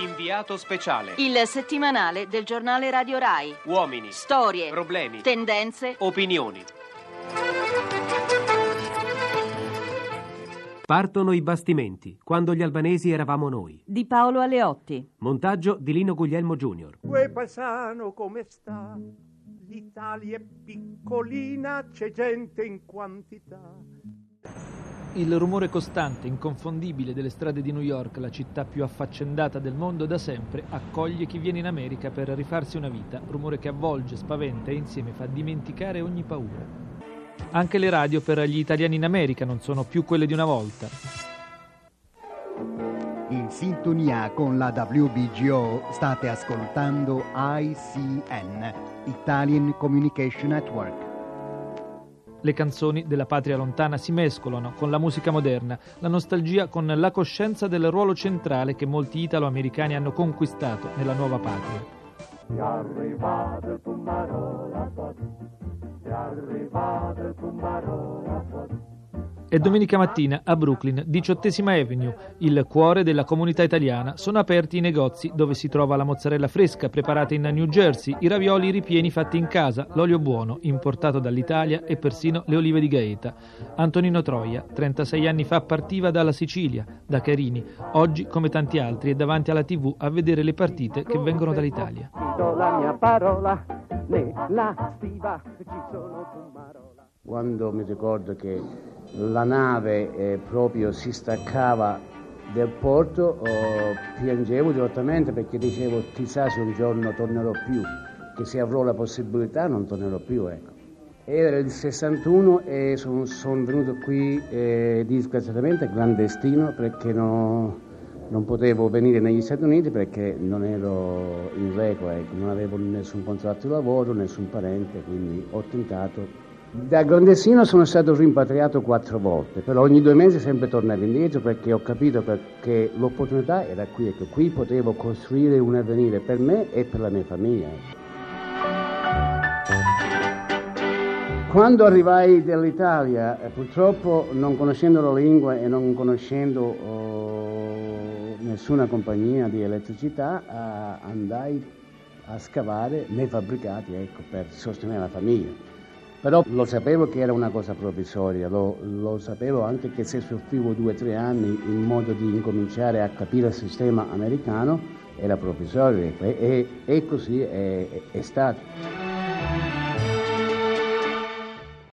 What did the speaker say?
Inviato speciale. Il settimanale del giornale Radio Rai. Uomini. Storie, Problemi. tendenze, Opinioni. Partono i bastimenti, quando gli albanesi eravamo noi. di Paolo Aleotti. Montaggio di Lino Guglielmo Jr. Ue paesano come sta? L'Italia è piccolina, c'è gente in quantità. Il rumore costante, inconfondibile delle strade di New York, la città più affaccendata del mondo da sempre, accoglie chi viene in America per rifarsi una vita, rumore che avvolge, spaventa e insieme fa dimenticare ogni paura. Anche le radio per gli italiani in America non sono più quelle di una volta. In sintonia con la WBGO state ascoltando ICN, Italian Communication Network. Le canzoni della patria lontana si mescolano con la musica moderna, la nostalgia con la coscienza del ruolo centrale che molti italo-americani hanno conquistato nella nuova patria. È domenica mattina a Brooklyn, 18 Avenue, il cuore della comunità italiana. Sono aperti i negozi dove si trova la mozzarella fresca preparata in New Jersey, i ravioli ripieni fatti in casa, l'olio buono importato dall'Italia e persino le olive di Gaeta. Antonino Troia, 36 anni fa, partiva dalla Sicilia, da Carini. Oggi, come tanti altri, è davanti alla TV a vedere le partite che vengono dall'Italia. La mia parola, nella stiva ci sono. Quando mi ricordo che la nave eh, proprio si staccava del porto, oh, piangevo direttamente perché dicevo chissà se un giorno tornerò più, che se avrò la possibilità non tornerò più. Ecco. Era il 61 e sono, sono venuto qui eh, disgraziatamente clandestino perché no- non potevo venire negli Stati Uniti perché non ero in regola, ecco, non avevo nessun contratto di lavoro, nessun parente, quindi ho tentato da clandestino sono stato rimpatriato quattro volte, però ogni due mesi sempre tornavo indietro perché ho capito che l'opportunità era qui e che qui potevo costruire un avvenire per me e per la mia famiglia. Quando arrivai dall'Italia, eh, purtroppo non conoscendo la lingua e non conoscendo oh, nessuna compagnia di elettricità, andai a scavare nei fabbricati ecco, per sostenere la famiglia. Però lo sapevo che era una cosa provvisoria, lo, lo sapevo anche che se soffrivo due o tre anni in modo di incominciare a capire il sistema americano era provvisorio e, e- e così è- è- stato.